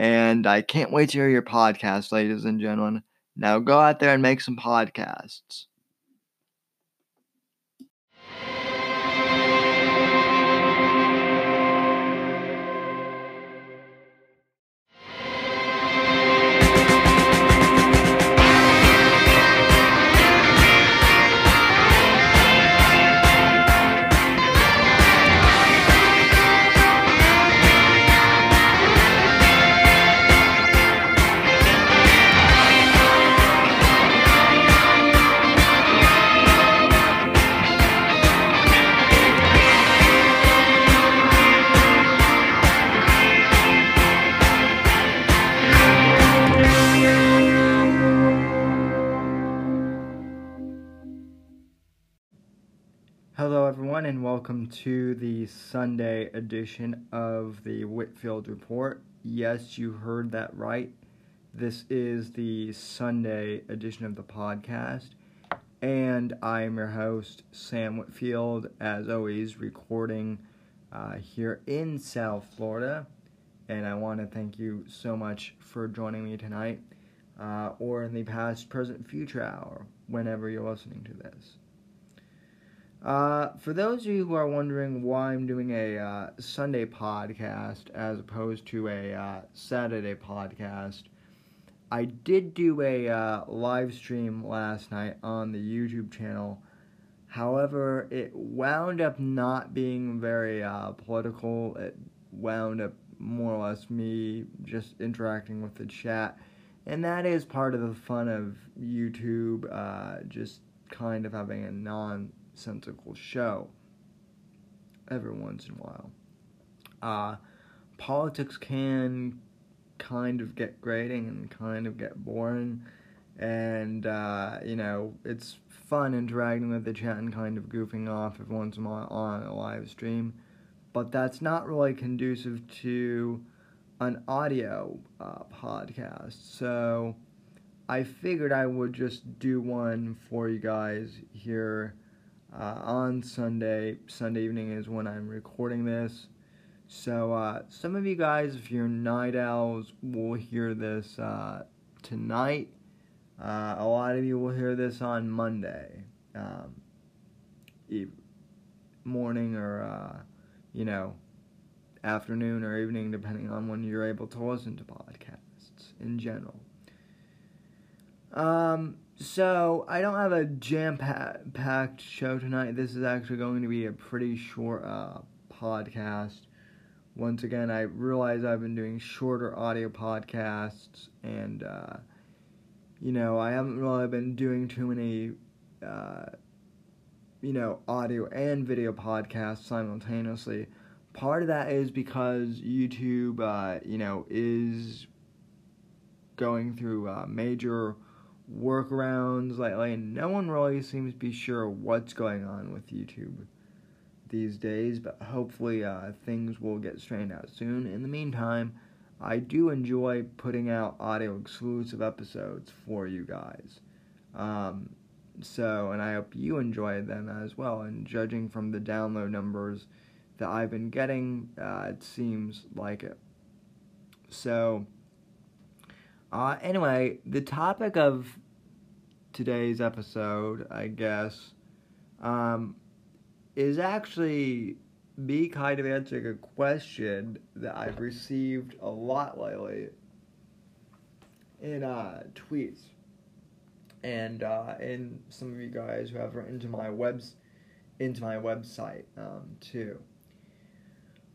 and I can't wait to hear your podcast, ladies and gentlemen. Now go out there and make some podcasts. Welcome to the Sunday edition of the Whitfield Report. Yes, you heard that right. This is the Sunday edition of the podcast, and I am your host, Sam Whitfield, as always, recording uh, here in South Florida. And I want to thank you so much for joining me tonight, uh, or in the past, present, future hour, whenever you're listening to this. Uh, for those of you who are wondering why I'm doing a uh, Sunday podcast as opposed to a uh, Saturday podcast, I did do a uh, live stream last night on the YouTube channel. However, it wound up not being very uh, political. It wound up more or less me just interacting with the chat. And that is part of the fun of YouTube, uh, just kind of having a non show every once in a while. Uh, politics can kind of get grating and kind of get boring, and uh, you know it's fun interacting with the chat and kind of goofing off every once in a while on a live stream, but that's not really conducive to an audio uh, podcast. So I figured I would just do one for you guys here uh, on Sunday. Sunday evening is when I'm recording this. So, uh, some of you guys, if you're night owls, will hear this uh, tonight. Uh, a lot of you will hear this on Monday, um, morning or, uh, you know, afternoon or evening, depending on when you're able to listen to podcasts in general. Um, so, I don't have a jam packed show tonight. This is actually going to be a pretty short uh, podcast. Once again, I realize I've been doing shorter audio podcasts, and, uh, you know, I haven't really been doing too many, uh, you know, audio and video podcasts simultaneously. Part of that is because YouTube, uh, you know, is going through uh, major workarounds lately, no one really seems to be sure what's going on with YouTube these days, but hopefully uh, things will get straightened out soon. In the meantime, I do enjoy putting out audio exclusive episodes for you guys. Um, so, and I hope you enjoy them as well. And judging from the download numbers that I've been getting, uh, it seems like it. So, uh, anyway, the topic of today's episode, I guess, um, is actually me kind of answering a question that I've received a lot lately in uh, tweets and uh, in some of you guys who have written to my webs into my website um, too.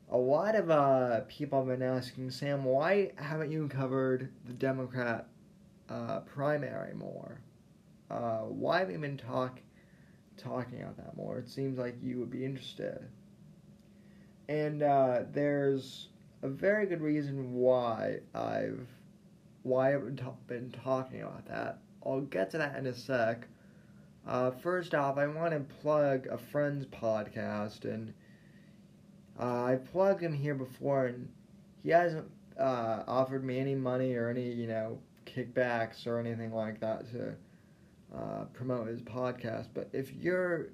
A lot of uh, people have been asking Sam, why haven't you covered the Democrat uh, primary more? Uh, why haven't you been talk talking about that more? It seems like you would be interested. And uh, there's a very good reason why I've why I've been talking about that. I'll get to that in a sec. Uh, first off, I want to plug a friend's podcast, and uh, I plugged him here before, and he hasn't uh, offered me any money or any, you know, kickbacks or anything like that to uh, promote his podcast. But if you're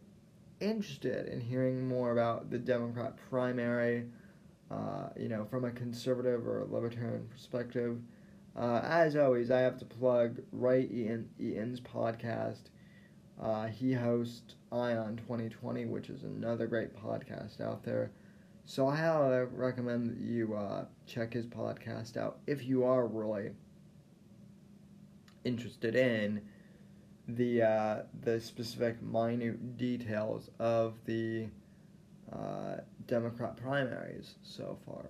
interested in hearing more about the Democrat primary, uh, you know, from a conservative or libertarian perspective, uh, as always, I have to plug Eaton, Eaton's podcast. Uh, he hosts Ion 2020, which is another great podcast out there. So I highly recommend that you uh, check his podcast out if you are really interested in the uh, the specific minute details of the uh, Democrat primaries so far.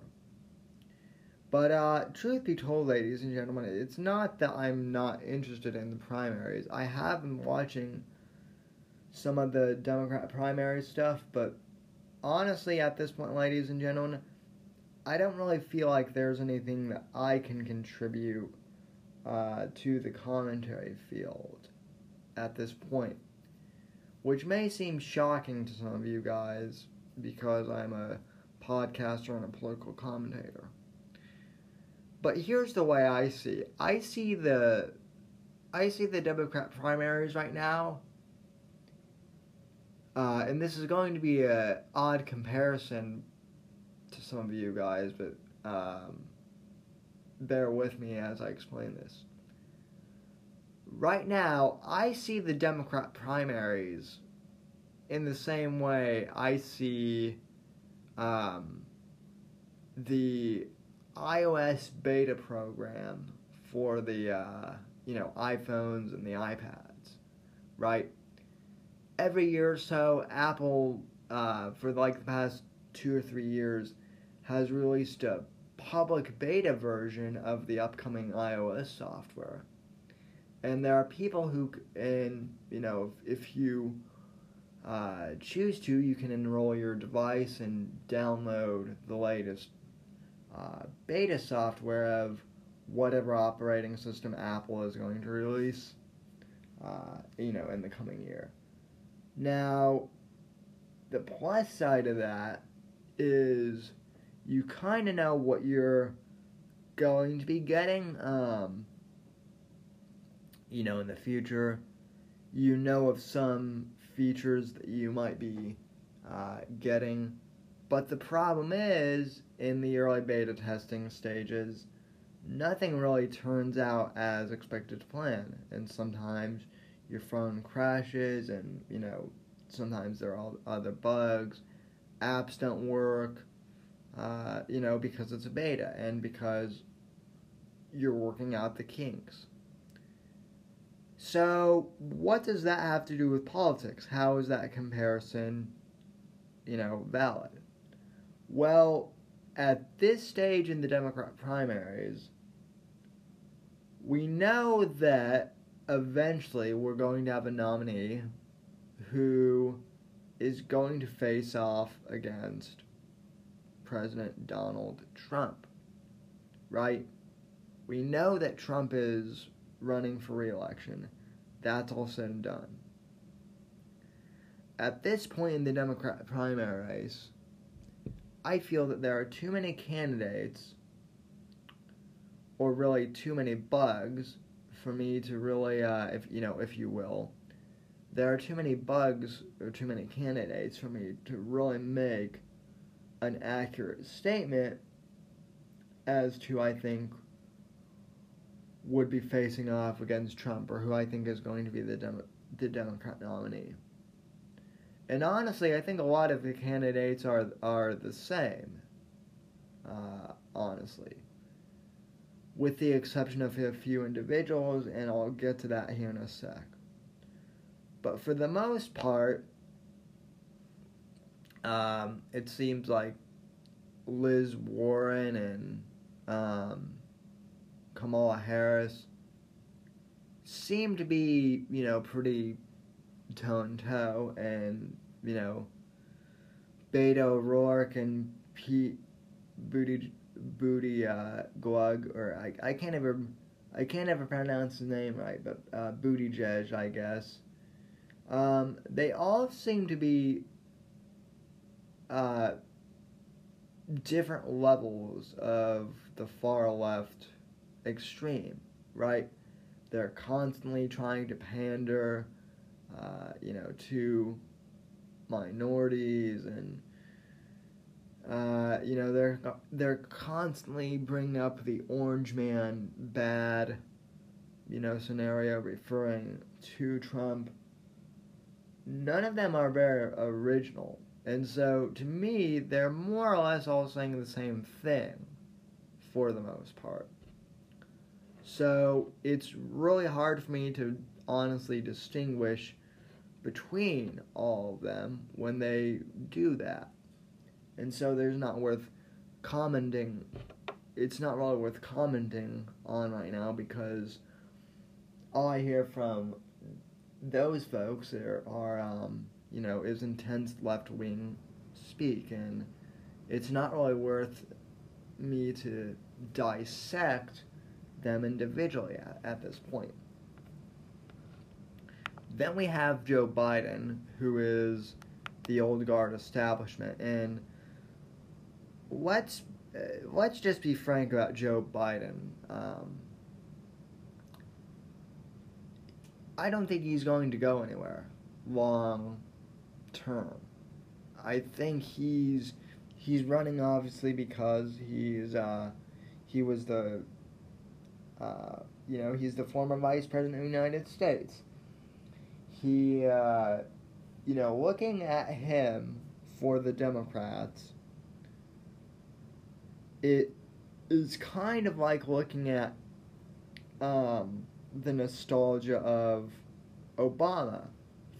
But uh, truth be told, ladies and gentlemen, it's not that I'm not interested in the primaries. I have been watching some of the Democrat primary stuff, but honestly, at this point, ladies and gentlemen, I don't really feel like there's anything that I can contribute uh, to the commentary field at this point, which may seem shocking to some of you guys because I'm a podcaster and a political commentator. But here's the way I see. I see the I see the Democrat primaries right now. Uh, and this is going to be a odd comparison to some of you guys, but um, bear with me as I explain this right now, I see the Democrat primaries in the same way I see um, the iOS beta program for the uh, you know iPhones and the iPads, right? Every year or so, Apple uh, for like the past two or three years has released a public beta version of the upcoming iOS software and there are people who and you know if you uh, choose to you can enroll your device and download the latest uh, beta software of whatever operating system apple is going to release uh, you know in the coming year. Now the plus side of that is you kind of know what you're going to be getting um, you know, in the future, you know of some features that you might be uh, getting. But the problem is, in the early beta testing stages, nothing really turns out as expected to plan. And sometimes your phone crashes, and, you know, sometimes there are other bugs, apps don't work, uh, you know, because it's a beta and because you're working out the kinks. So, what does that have to do with politics? How is that comparison, you know, valid? Well, at this stage in the Democrat primaries, we know that eventually we're going to have a nominee who is going to face off against President Donald Trump. Right? We know that Trump is running for reelection. That's all said and done. At this point in the Democrat primary race, I feel that there are too many candidates or really too many bugs for me to really, uh, if you know, if you will, there are too many bugs or too many candidates for me to really make an accurate statement as to I think would be facing off against Trump or who I think is going to be the Dem- the Democrat nominee. And honestly, I think a lot of the candidates are are the same. Uh, honestly, with the exception of a few individuals, and I'll get to that here in a sec. But for the most part, um, it seems like Liz Warren and um, Kamala Harris seem to be, you know, pretty toe and toe, and you know, Beto O'Rourke and Pete Booty Booty uh, Glug, or I, I can't ever I can't ever pronounce his name right, but uh, Buttigieg, I guess. Um, they all seem to be uh, different levels of the far left extreme, right? They're constantly trying to pander, uh, you know, to minorities and. Uh, you know they're they're constantly bringing up the orange man bad, you know scenario referring to Trump. None of them are very original, and so to me they're more or less all saying the same thing, for the most part. So it's really hard for me to honestly distinguish between all of them when they do that. And so there's not worth commenting. It's not really worth commenting on right now because all I hear from those folks are, are um, you know, is intense left wing speak, and it's not really worth me to dissect them individually at, at this point. Then we have Joe Biden, who is the old guard establishment, and let's uh, let's just be frank about Joe Biden. Um, I don't think he's going to go anywhere long term. I think he's he's running obviously because he's uh, he was the uh, you know he's the former vice president of the United States. He uh, you know looking at him for the Democrats it is kind of like looking at um, the nostalgia of Obama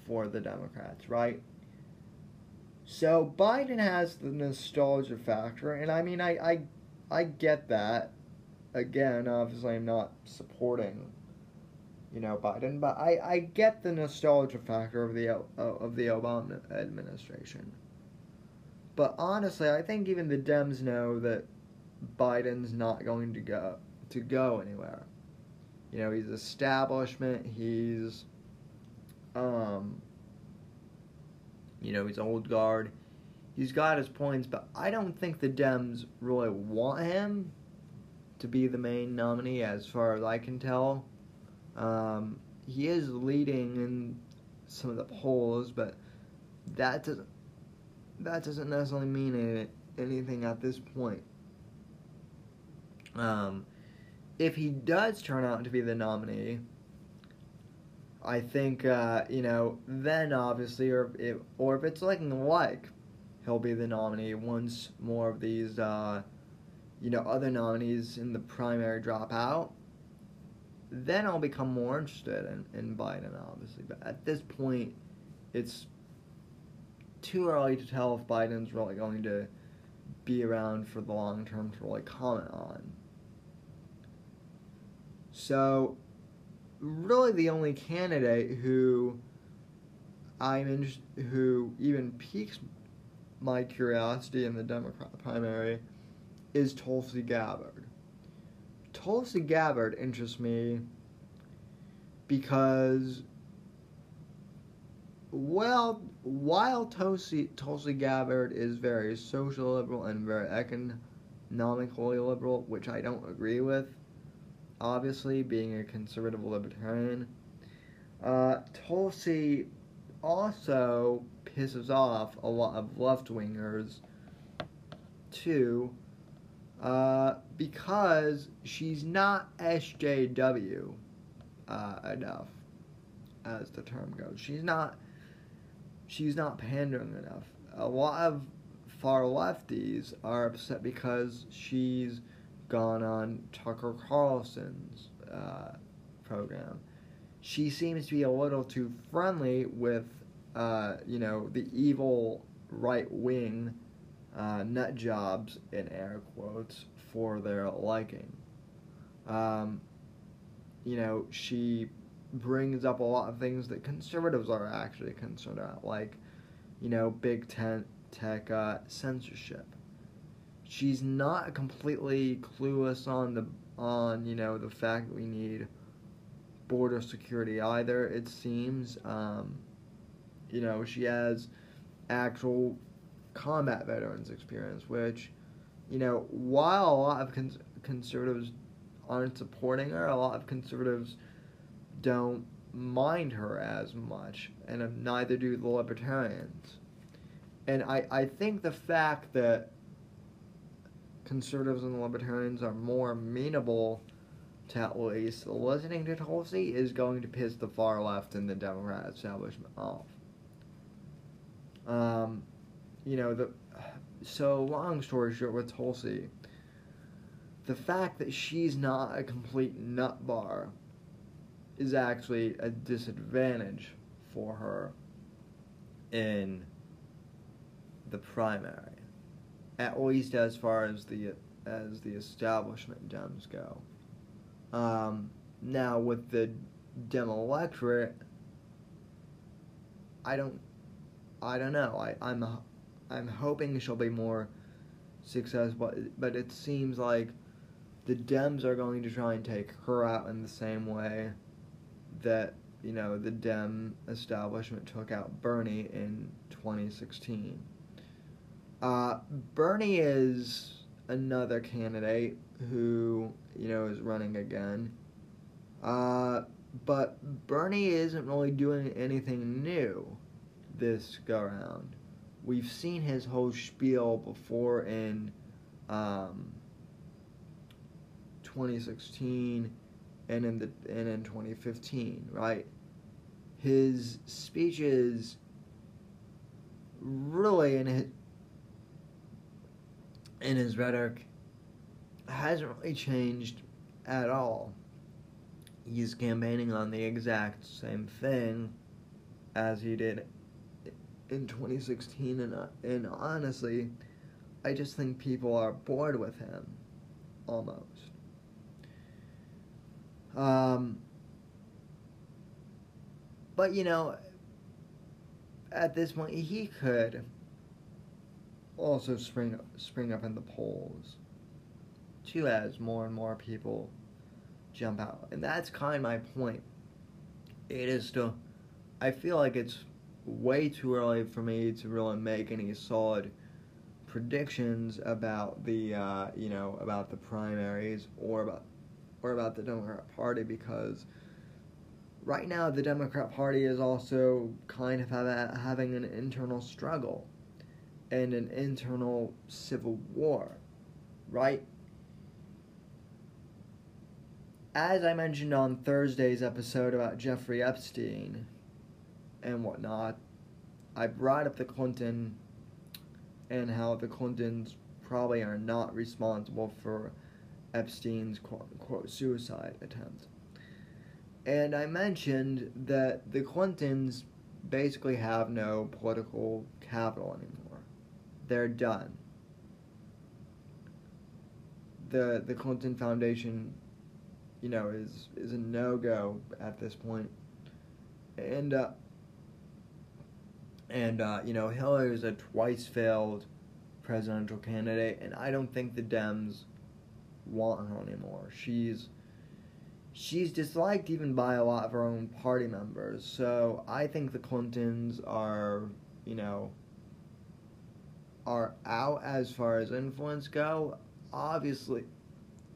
for the Democrats, right? So Biden has the nostalgia factor, and I mean, I, I, I get that. Again, obviously, I'm not supporting, you know, Biden, but I, I get the nostalgia factor of the uh, of the Obama administration. But honestly, I think even the Dems know that Biden's not going to go to go anywhere. You know, he's establishment. He's, um, you know, he's old guard. He's got his points, but I don't think the Dems really want him to be the main nominee, as far as I can tell. Um, he is leading in some of the polls, but that doesn't that doesn't necessarily mean anything at this point. Um, if he does turn out to be the nominee, I think uh, you know then obviously, or if, or if it's looking like he'll be the nominee once more of these uh, you know other nominees in the primary drop out, then I'll become more interested in, in Biden obviously. But at this point, it's too early to tell if Biden's really going to be around for the long term to really comment on. So, really, the only candidate who I'm in, who even piques my curiosity in the Democrat primary is Tulsi Gabbard. Tulsi Gabbard interests me because, well, while Tulsi, Tulsi Gabbard is very social liberal and very economically liberal, which I don't agree with, obviously, being a conservative libertarian. Uh, Tulsi also pisses off a lot of left wingers, too, uh, because she's not SJW uh, enough, as the term goes. She's not. She's not pandering enough. A lot of far lefties are upset because she's gone on Tucker Carlson's uh, program. She seems to be a little too friendly with, uh, you know, the evil right wing uh, nut jobs in air quotes for their liking. Um, you know, she brings up a lot of things that conservatives are actually concerned about, like, you know, big tent tech uh, censorship. She's not completely clueless on the on you know the fact that we need border security either. It seems, um, you know, she has actual combat veterans experience, which, you know, while a lot of cons- conservatives aren't supporting her, a lot of conservatives don't mind her as much, and neither do the libertarians. And I, I think the fact that conservatives and libertarians are more amenable to at least listening to Tulsi is going to piss the far left and the Democrat establishment off. Um, you know, the so long story short with Tulsi, the fact that she's not a complete nut bar is actually a disadvantage for her in the primary, at least as far as the as the establishment Dems go. Um, now with the Dem electorate, I don't, I don't know. I, I'm, I'm hoping she'll be more successful, but, it seems like the Dems are going to try and take her out in the same way that you know the Dem establishment took out Bernie in 2016. Uh, Bernie is another candidate who you know is running again. Uh, but Bernie isn't really doing anything new this go around. We've seen his whole spiel before in um, 2016 and in the and in 2015, right? His speeches really in his in his rhetoric hasn't really changed at all. He's campaigning on the exact same thing as he did in 2016, and, uh, and honestly, I just think people are bored with him, almost. Um, but you know, at this point, he could also spring spring up in the polls too as more and more people jump out. And that's kind of my point. It is still I feel like it's way too early for me to really make any solid predictions about the uh, you know about the primaries or about or about the Democrat Party because right now the Democrat Party is also kind of have, having an internal struggle and an internal civil war, right? As I mentioned on Thursday's episode about Jeffrey Epstein and whatnot, I brought up the Clinton and how the Clintons probably are not responsible for Epstein's quote unquote suicide attempt. And I mentioned that the Clintons basically have no political capital anymore they're done. The the Clinton Foundation, you know, is is a no go at this point, and uh, and uh, you know Hillary is a twice failed presidential candidate, and I don't think the Dems want her anymore. She's she's disliked even by a lot of her own party members. So I think the Clintons are, you know, are out as far as influence go, obviously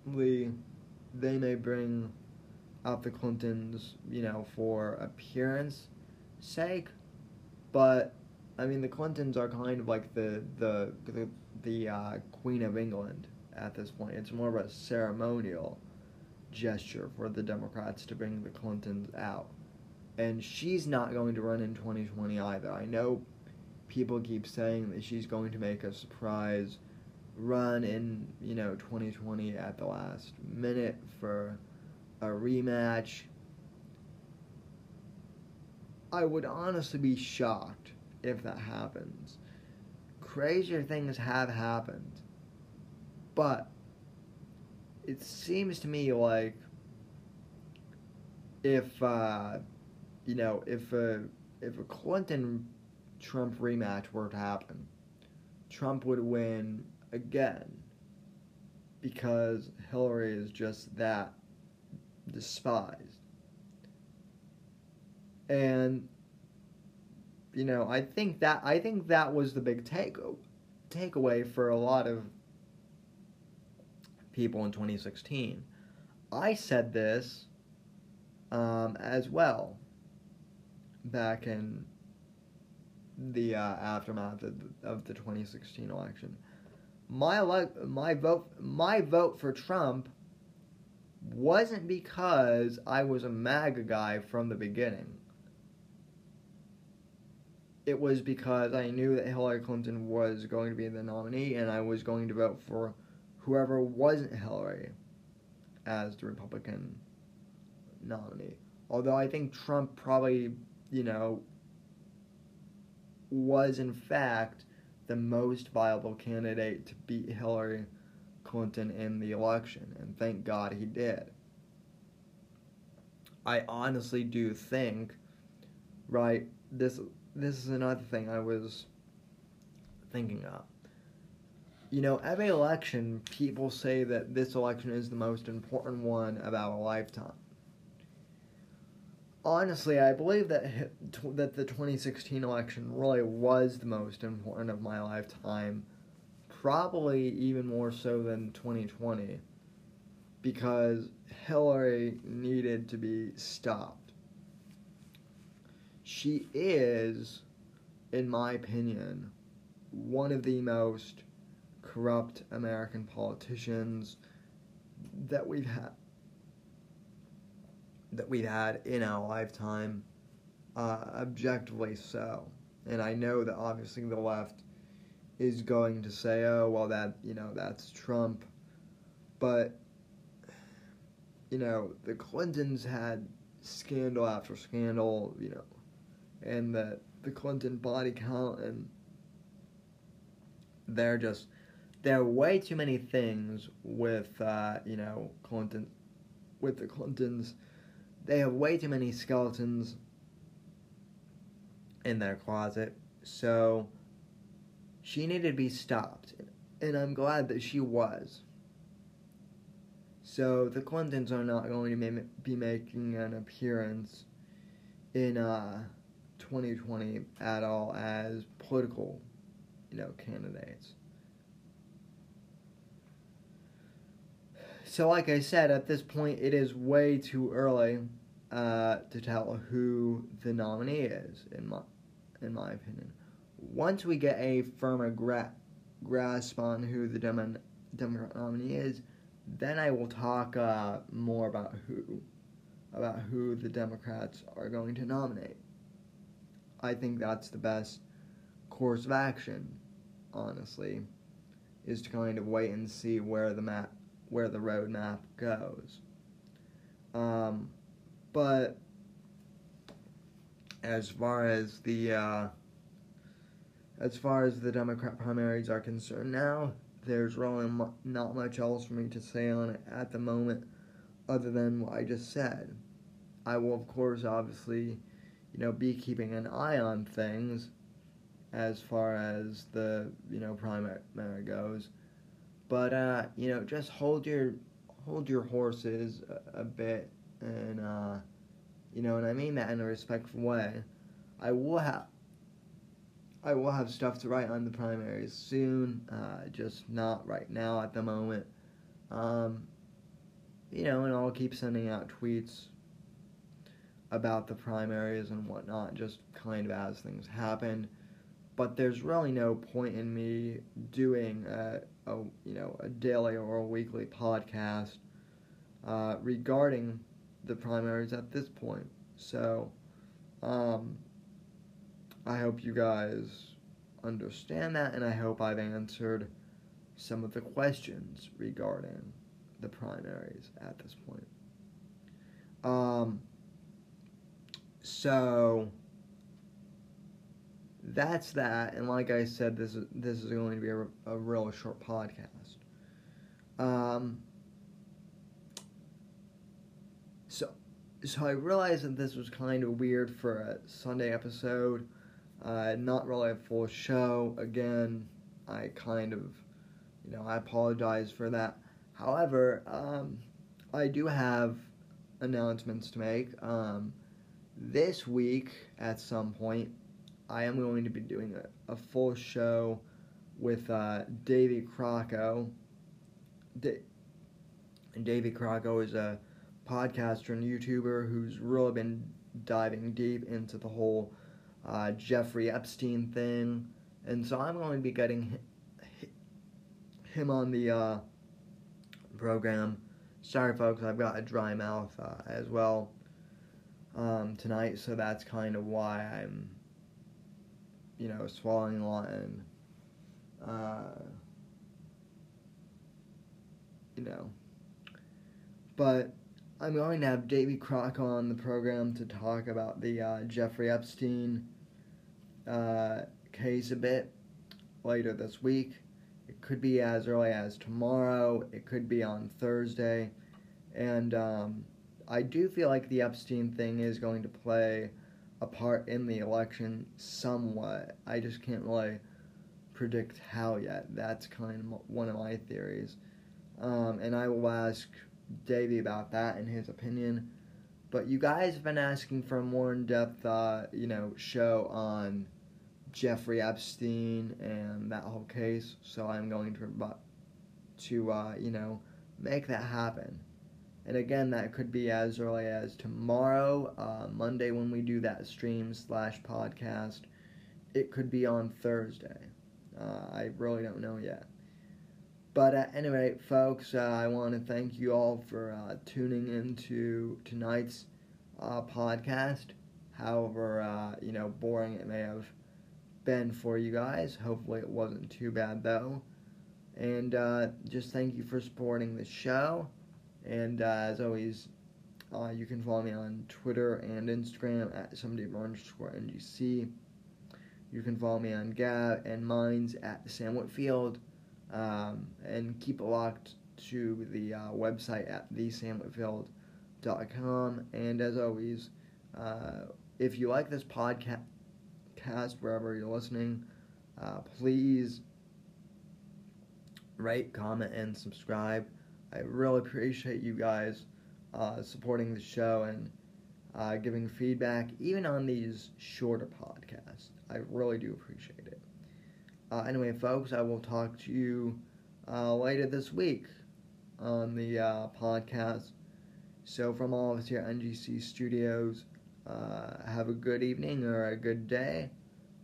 they may bring up the Clintons, you know, for appearance sake, but I mean the Clintons are kind of like the the the, the uh, Queen of England at this point. It's more of a ceremonial gesture for the Democrats to bring the Clintons out. And she's not going to run in 2020 either. I know people keep saying that she's going to make a surprise run in, you know, 2020 at the last minute for a rematch. I would honestly be shocked if that happens. Crazier things have happened. But it seems to me like if uh, you know if a if a Clinton Trump rematch were to happen, Trump would win again because Hillary is just that despised. And you know, I think that I think that was the big take takeaway for a lot of people in 2016. I said this um, as well back in the uh, aftermath of the, of the 2016 election. My ele- my vote my vote for Trump wasn't because I was a MAGA guy from the beginning. It was because I knew that Hillary Clinton was going to be the nominee and I was going to vote for whoever wasn't Hillary as the Republican nominee. Although I think Trump probably, you know, was in fact the most viable candidate to beat Hillary Clinton in the election, and thank God he did. I honestly do think, right, this this is another thing I was thinking of you know, every election, people say that this election is the most important one of our lifetime. Honestly, I believe that that the 2016 election really was the most important of my lifetime, probably even more so than 2020, because Hillary needed to be stopped. She is, in my opinion, one of the most corrupt American politicians that we've had that we've had in our lifetime, uh, objectively so. And I know that obviously the left is going to say, "Oh, well, that you know that's Trump," but you know the Clintons had scandal after scandal, you know, and that the Clinton body count and they're just there are way too many things with uh, you know Clinton, with the Clintons. They have way too many skeletons in their closet, so she needed to be stopped, and I'm glad that she was. So the Clintons are not going to be making an appearance in uh, 2020 at all as political, you know, candidates. So, like I said, at this point, it is way too early uh, to tell who the nominee is, in my in my opinion. Once we get a firmer gra- grasp on who the Dem- Democrat nominee is, then I will talk uh, more about who about who the Democrats are going to nominate. I think that's the best course of action, honestly, is to kind of wait and see where the map where the roadmap goes. Um, but as far as the uh, as far as the Democrat primaries are concerned now, there's really not much else for me to say on it at the moment, other than what I just said. I will, of course, obviously, you know, be keeping an eye on things as far as the you know primary goes. But uh, you know, just hold your hold your horses a, a bit, and uh, you know, and I mean that in a respectful way. I will have I will have stuff to write on the primaries soon, uh, just not right now at the moment. Um, you know, and I'll keep sending out tweets about the primaries and whatnot, just kind of as things happen. But there's really no point in me doing a, a you know a daily or a weekly podcast uh, regarding the primaries at this point. So, um, I hope you guys understand that, and I hope I've answered some of the questions regarding the primaries at this point. Um, so that's that, and like I said, this is this is going to be a, a real short podcast. Um, so so I realized that this was kind of weird for a Sunday episode, uh, not really a full show. Again, I kind of, you know, I apologize for that. However, um, I do have announcements to make. Um, this week, at some point, I am going to be doing a, a full show with uh, Davey Crocco. Da- and Davey Crocco is a podcaster and YouTuber who's really been diving deep into the whole uh, Jeffrey Epstein thing. And so I'm going to be getting him on the uh, program. Sorry, folks, I've got a dry mouth uh, as well um, tonight, so that's kind of why I'm, you know, swallowing a lot and, uh, you know. But I'm going to have Davey Crock on the program to talk about the uh, Jeffrey Epstein uh, case a bit later this week. It could be as early as tomorrow. It could be on Thursday. And um, I do feel like the Epstein thing is going to play a part in the election somewhat. I just can't really predict how yet. That's kind of one of my theories. Um, and I will ask Davey about that and his opinion. But you guys have been asking for a more in-depth, uh, you know, show on Jeffrey Epstein and that whole case. So I'm going to, to uh, you know, make that happen. And again, that could be as early as tomorrow, uh, Monday, when we do that stream slash podcast. It could be on Thursday. Uh, I really don't know yet. But at any rate, folks, uh, I want to thank you all for uh, tuning into tonight's uh, podcast. However, uh, you know, boring it may have been for you guys. Hopefully, it wasn't too bad though. And just thank you for supporting the show. And uh, as always, you can follow me on Twitter and Instagram at somebody underscore ngc. You can follow me on Gab and Minds at Sam Whitfield um, and keep it locked to the uh, website at thesamwhitfield.com. And as always, uh, if you like this podcast, wherever you're listening, uh, please rate, comment, and subscribe. I really appreciate you guys uh, supporting the show and uh, giving feedback, even on these shorter podcasts. I really do appreciate it. Uh, anyway, folks, I will talk to you uh, later this week on the uh, podcast. So, from all of us here at NGC Studios, uh, have a good evening or a good day.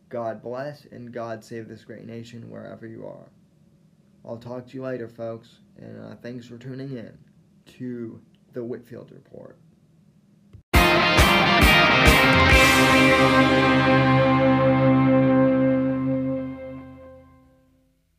God bless and God save this great nation wherever you are. I'll talk to you later, folks, and uh, thanks for tuning in to the Whitfield Report.